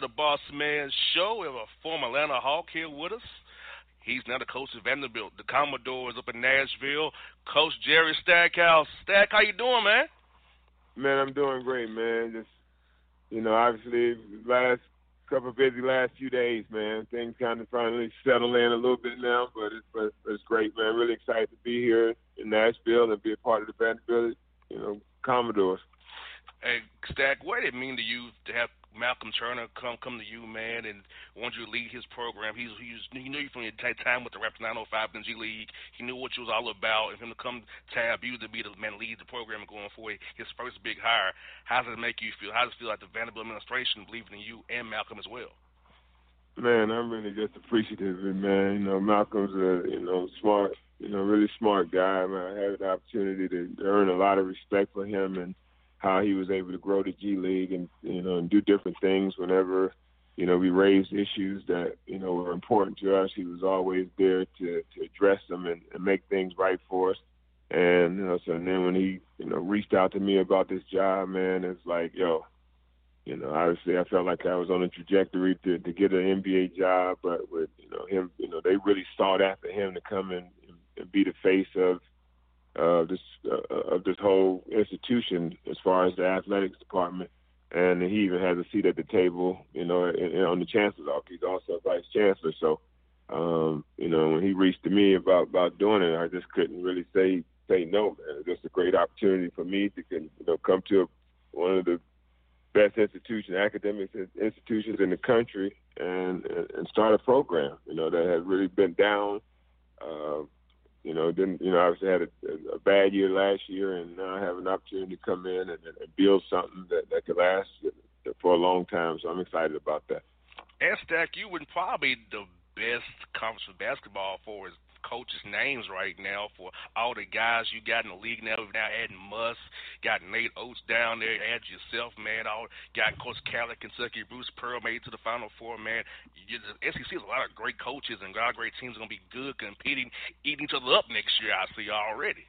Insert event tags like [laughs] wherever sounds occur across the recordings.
The Boss Man Show. We have a former Atlanta Hawk here with us. He's now the coach of Vanderbilt. The Commodores up in Nashville. Coach Jerry Stackhouse. Stack, how you doing, man? Man, I'm doing great, man. Just you know, obviously last couple of busy last few days, man. Things kind of finally settle in a little bit now, but it's but, but it's great, man. Really excited to be here in Nashville and be a part of the Vanderbilt, you know, Commodores. Hey, Stack, what did it mean to you to have Malcolm Turner come come to you, man, and want you to lead his program. He's he's he knew you from your time with the Raptors 905 in the G League. He knew what you was all about, and him to come tab you to be the man lead the program going forward. His first big hire. How does it make you feel? How does it feel like the Vanderbilt administration believing in you and Malcolm as well? Man, I'm really just appreciative, man. You know, Malcolm's a you know smart, you know, really smart guy. Man, I had the opportunity to earn a lot of respect for him and how he was able to grow the G League and you know and do different things whenever you know we raised issues that you know were important to us. He was always there to to address them and, and make things right for us. And you know, so and then when he you know reached out to me about this job, man, it's like yo, you know, obviously I felt like I was on a trajectory to to get an NBA job, but with you know him, you know, they really sought after him to come and, and be the face of uh, this uh, of this whole institution as far as the athletics department. And he even has a seat at the table, you know, in, in, on the chancellor's office. He's also vice chancellor. So um, you know, when he reached to me about about doing it, I just couldn't really say say no, man. It's just a great opportunity for me to you know come to a, one of the best institutions, academic institutions in the country, and and start a program. You know that has really been down. Uh, you know, didn't you know obviously had a, a bad year last year, and now I have an opportunity to come in and, and build something that that could last for a long time. So I'm excited about that. And Stack, you would probably the best conference basketball for is coaches' names right now for all the guys you got in the league now. We've now adding Muss, got Nate Oats down there, add yourself, man. All got Coach Cali, Kentucky, Bruce Pearl made to the Final Four, man. You, the SEC has a lot of great coaches and a lot of great teams going to be good competing, eating each other up next year. I see already.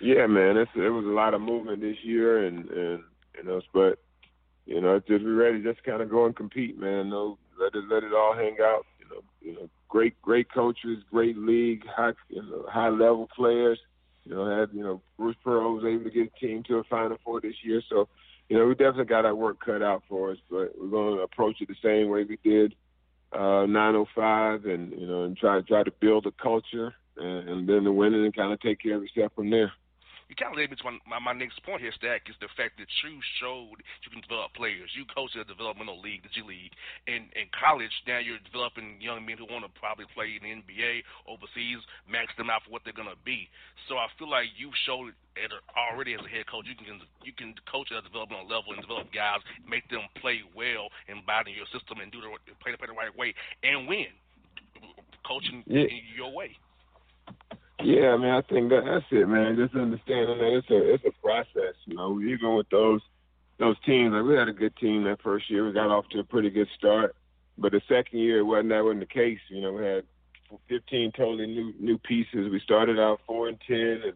Yeah, man, it's, it was a lot of movement this year, and and you know, but you know, just be ready, just kind of go and compete, man. No, let it let it all hang out. You know, you know, great great coaches, great league, high you know, high level players. You know, had you know Bruce Pearl was able to get a team to a Final Four this year, so you know we definitely got our work cut out for us. But we're going to approach it the same way we did uh, 905, and you know, and try try to build a culture, and, and then the winning and kind of take care of yourself from there you kind of led me to my, my, my next point here, Stack, is the fact that you showed you can develop players. You coached a developmental league, the G League. In in college, now you're developing young men who want to probably play in the NBA overseas, max them out for what they're going to be. So I feel like you showed it already as a head coach. You can you can coach at a developmental level and develop guys, make them play well and buy into your system and do the play the play the right way and win. Coaching yeah. your way. Yeah, I mean, I think that that's it, man. Just understanding that it's a it's a process. You know, even with those those teams, like we had a good team that first year. We got off to a pretty good start, but the second year it wasn't that wasn't the case. You know, we had 15 totally new new pieces. We started out four and ten, and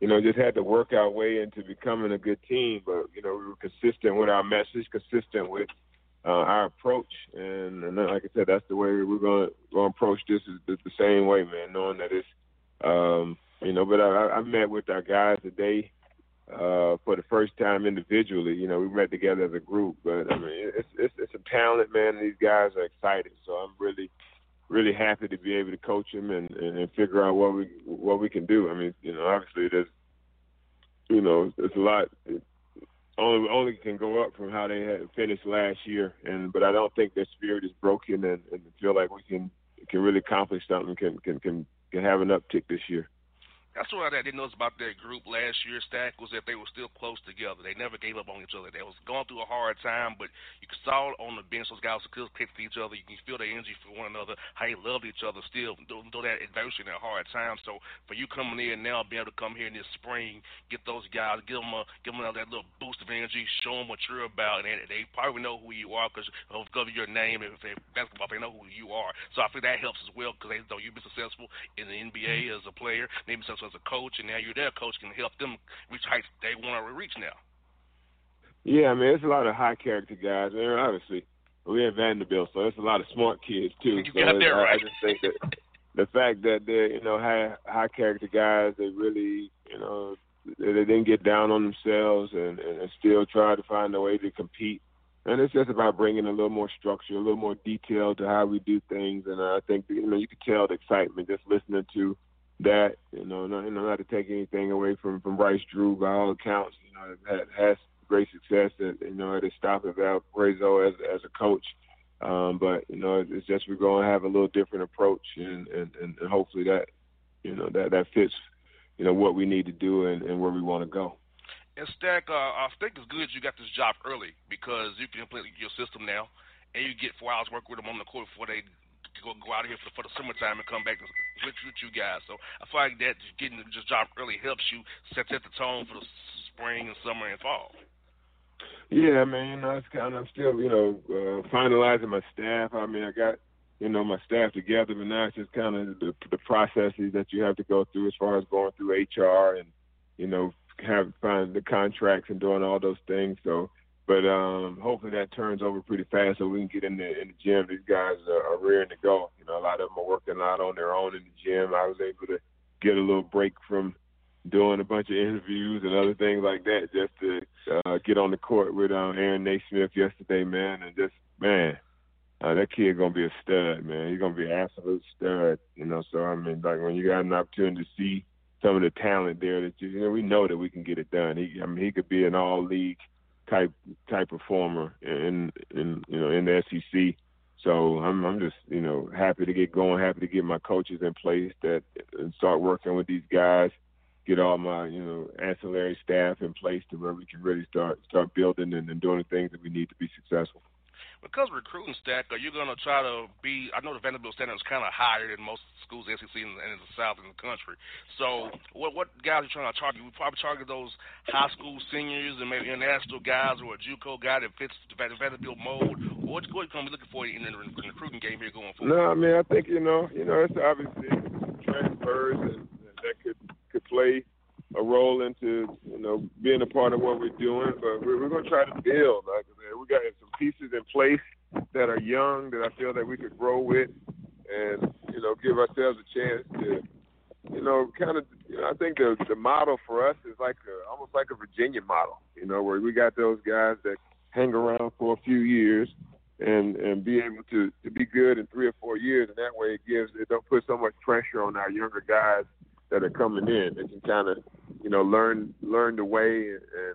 you know, just had to work our way into becoming a good team. But you know, we were consistent with our message, consistent with uh, our approach, and, and like I said, that's the way we're going to approach this is the, the same way, man. Knowing that it's um, you know, but I, I met with our guys today uh, for the first time individually. You know, we met together as a group, but I mean, it's it's, it's a talent, man. These guys are excited, so I'm really really happy to be able to coach them and, and, and figure out what we what we can do. I mean, you know, obviously there's you know, it's a lot. It only only can go up from how they had finished last year, and but I don't think their spirit is broken, and, and feel like we can can really accomplish something, can can can can have an uptick this year. That's what I didn't notice about that group last year, Stack, was that they were still close together. They never gave up on each other. They was going through a hard time, but you can saw on the bench those guys still click to each other. You can feel the energy for one another, how they loved each other still, through that adversity and that hard time. So for you coming in now, being able to come here in this spring, get those guys, give them a, give them that little boost of energy, show them what you're about, and they probably know who you are because of your name if they basketball, they know who you are. So I think that helps as well because they know you've been successful in the NBA as a player, maybe successful as a coach, and now you're their coach, can help them reach heights they want to reach now. Yeah, I mean, it's a lot of high character guys. I mean, obviously, we're in Vanderbilt, so it's a lot of smart kids too. You so got there I, right. I just think that the fact that they're you know high high character guys, they really you know they, they didn't get down on themselves and, and still try to find a way to compete. And it's just about bringing a little more structure, a little more detail to how we do things. And I think you know you could tell the excitement just listening to that. You know, not, you know, not to take anything away from from Bryce Drew. By all accounts, you know, had, has great success at you know at his stop at Valparaiso as as a coach. Um, but you know, it's just we're going to have a little different approach, and, and and hopefully that you know that that fits you know what we need to do and, and where we want to go. And Stack, uh, I think it's good you got this job early because you can implement your system now, and you get four hours work with them on the court before they go go out here for, for the summertime and come back with, with you guys. So I feel like that getting this job early helps you set set the tone for the spring and summer and fall. Yeah, man. You know, it's kind of I'm still you know uh, finalizing my staff. I mean, I got you know my staff together, but now it's just kind of the, the processes that you have to go through as far as going through HR and you know have find the contracts and doing all those things. So but um, hopefully that turns over pretty fast so we can get in the in the gym. These guys are, are rearing to go. You know, a lot of them are working out on their own in the gym. I was able to get a little break from doing a bunch of interviews and other things like that just to uh, get on the court with um, Aaron Nesmith yesterday, man, and just man, uh, that kid gonna be a stud, man. He's gonna be an absolute stud, you know. So I mean, like when you got an opportunity to see some of the talent there, that you, you know, we know that we can get it done. He, I mean, he could be an all league type type performer in in you know in the SEC. So I'm I'm just you know happy to get going, happy to get my coaches in place that and start working with these guys, get all my you know ancillary staff in place to where we can really start start building and, and doing the things that we need to be successful because recruiting stack, are you going to try to be? I know the Vanderbilt standard is kind of higher than most schools, in SEC and, in the South in the country. So, what what guys are you trying to target? We probably target those high school seniors and maybe international guys or a JUCO guy that fits the Vanderbilt mold. What what going to be looking for in the, in the recruiting game here going forward? No, I mean I think you know you know it's obviously transfers and, and that could could play a role into you know being a part of what we're doing. But we're, we're going to try to build. Like we got some pieces in place that are young that I feel that we could grow with, and you know give ourselves a chance to you know kind of. You know, I think the the model for us is like a, almost like a Virginia model. You know where we got those guys that hang around for a few years and and be able to to be good in three or four years, and that way it gives it don't put so much pressure on our younger guys that are coming in. They can kind of, you know, learn learn the way and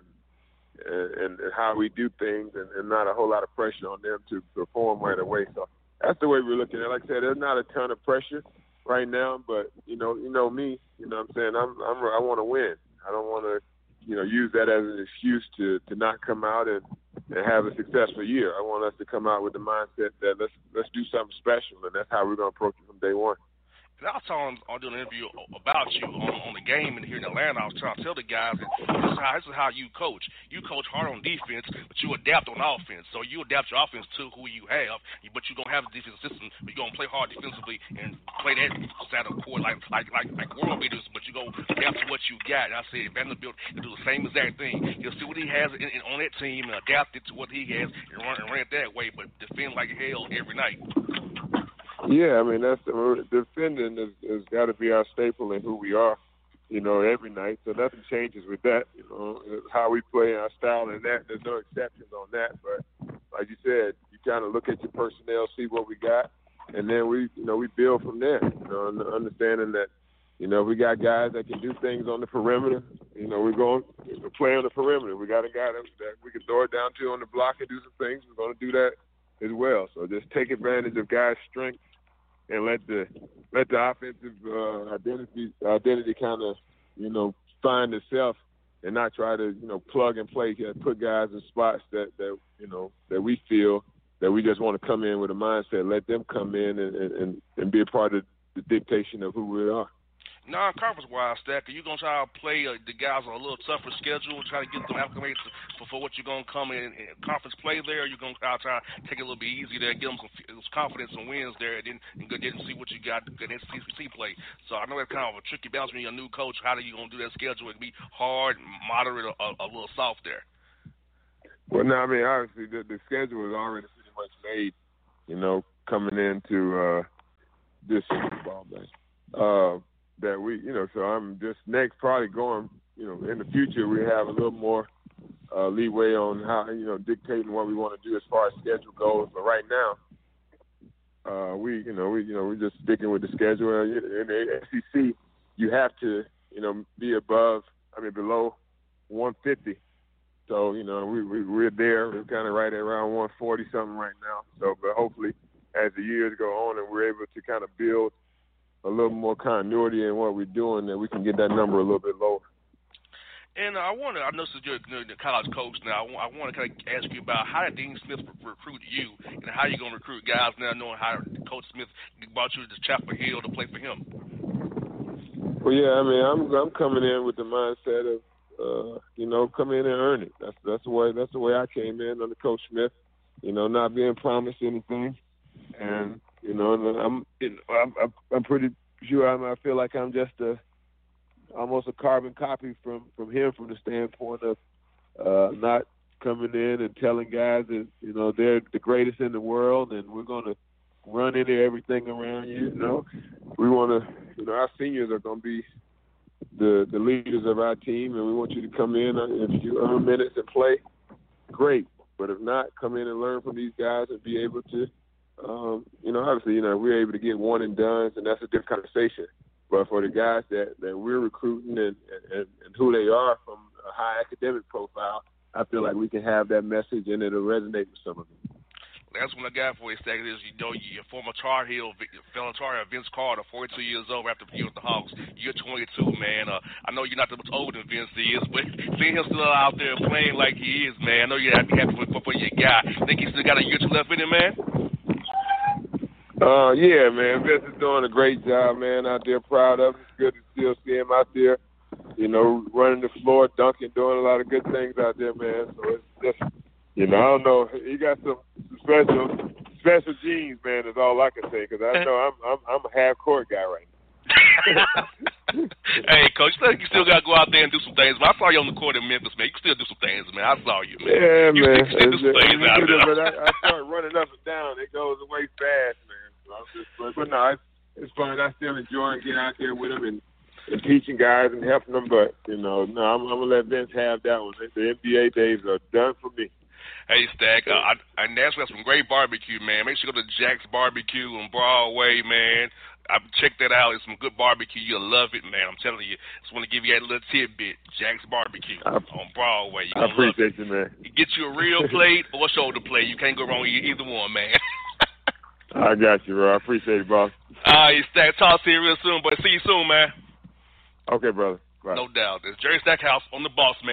and, and how we do things, and, and not a whole lot of pressure on them to perform right away. So that's the way we're looking at. it. Like I said, there's not a ton of pressure right now, but you know, you know me. You know, what I'm saying I'm, I'm I want to win. I don't want to, you know, use that as an excuse to to not come out and and have a successful year. I want us to come out with the mindset that let's let's do something special, and that's how we're going to approach it from day one. And I was telling on doing an interview about you on, on the game and here in Atlanta. I was trying to tell the guys that this is, how, this is how you coach. You coach hard on defense, but you adapt on offense. So you adapt your offense to who you have, but you don't have a defensive system. But you're gonna play hard defensively and play that side of court like like like like world beaters. But you go adapt to what you got. And I said Vanderbilt can do the same exact thing. He'll see what he has in, in, on that team and adapt it to what he has and run and run it that way. But defend like hell every night. Yeah, I mean that's defending has, has got to be our staple in who we are, you know, every night. So nothing changes with that. You know, how we play our style and that. There's no exceptions on that. But like you said, you kind of look at your personnel, see what we got, and then we, you know, we build from there. You know, understanding that, you know, we got guys that can do things on the perimeter. You know, we're going to play on the perimeter. We got a guy that, we can throw it down to on the block and do some things. We're going to do that as well. So just take advantage of guys' strengths and let the let the offensive uh, identity identity kind of you know find itself and not try to you know plug and play here, put guys in spots that that you know that we feel that we just want to come in with a mindset let them come in and and, and be a part of the dictation of who we are non-conference wise, Stack, are you gonna try to play uh, the guys on a little tougher schedule, try to get them acclimated for, what you're gonna come in, in conference play there? Or you gonna try, try to take it a little bit easy there, give them some, confidence and wins there, and then and go and see what you got good SEC play. So I know that's kind of a tricky balance when you're a new coach. How are you gonna do that schedule? It be hard, moderate, or a, a little soft there. Well, no, I mean obviously the, the schedule is already pretty much made. You know, coming into uh, this ball game. Uh, that we, you know, so I'm just next probably going, you know, in the future we have a little more uh, leeway on how, you know, dictating what we want to do as far as schedule goes. But right now, uh, we, you know, we, you know, we're just sticking with the schedule. In the SEC, you have to, you know, be above, I mean, below 150. So, you know, we, we we're there. We're kind of right at around 140 something right now. So, but hopefully, as the years go on and we're able to kind of build a little more continuity in what we're doing, that we can get that number a little bit lower. And I want to, I know since you're the college coach now. I want to kind of ask you about how did Dean Smith recruit you, and how you going to recruit guys now, knowing how Coach Smith brought you to Chapel Hill to play for him. Well, yeah, I mean, I'm I'm coming in with the mindset of, uh, you know, come in and earn it. That's that's the way that's the way I came in under Coach Smith. You know, not being promised anything, and you know, and I'm, know, I'm, I'm pretty sure I'm, I feel like I'm just a almost a carbon copy from from him from the standpoint of uh, not coming in and telling guys that you know they're the greatest in the world and we're to run into everything around you. You know, we want to. You know, our seniors are to be the the leaders of our team, and we want you to come in. Uh, if you earn minutes and play, great. But if not, come in and learn from these guys and be able to um, obviously, you know, we're able to get one and done, and that's a different conversation. But for the guys that, that we're recruiting and, and, and who they are from a high academic profile, I feel like we can have that message and it'll resonate with some of them. That's what I got for you, Stack. Is you know your former Tar Heel, fellow Tar Heel, Vince Carter, 42 years old after being with the Hawks. You're 22, man. Uh, I know you're not that much older than Vince is, but seeing him still out there playing like he is, man. I know you're happy, happy for, for, for your guy. Think he still got a year to left in him, man? Uh, yeah, man. Vince is doing a great job, man. Out there, proud of him. It's good to still see him out there. You know, running the floor, dunking, doing a lot of good things out there, man. So it's just you know, I don't know. He got some special special genes, man. Is all I can say because I know I'm I'm I'm a half court guy right now. [laughs] hey, coach, you still got to go out there and do some things. But I saw you on the court in Memphis, man. You can still do some things, man. I saw you, man. Yeah, you man. You still do some things out there. But I, I start running up and down. It goes away fast, man. So I'm just, but, but no, it's, it's fun. I still enjoy getting out there with them and, and teaching guys and helping them. But you know, no, I'm, I'm gonna let Vince have that one. The NBA days are done for me. Hey, Stack, uh, I, I Nashville has some great barbecue, man. Make sure you go to Jack's Barbecue on Broadway, man. I check that out. It's some good barbecue. You'll love it, man. I'm telling you. Just want to give you that little tidbit. Jack's Barbecue I, on Broadway. You I appreciate you, man. Get you a real plate or a shoulder plate. You can't go wrong with either one, man. [laughs] I got you, bro. I appreciate it, boss. All right, Stack. Talk to you real soon, but see you soon, man. Okay, brother. No doubt. It's Jerry Stackhouse on the boss, man.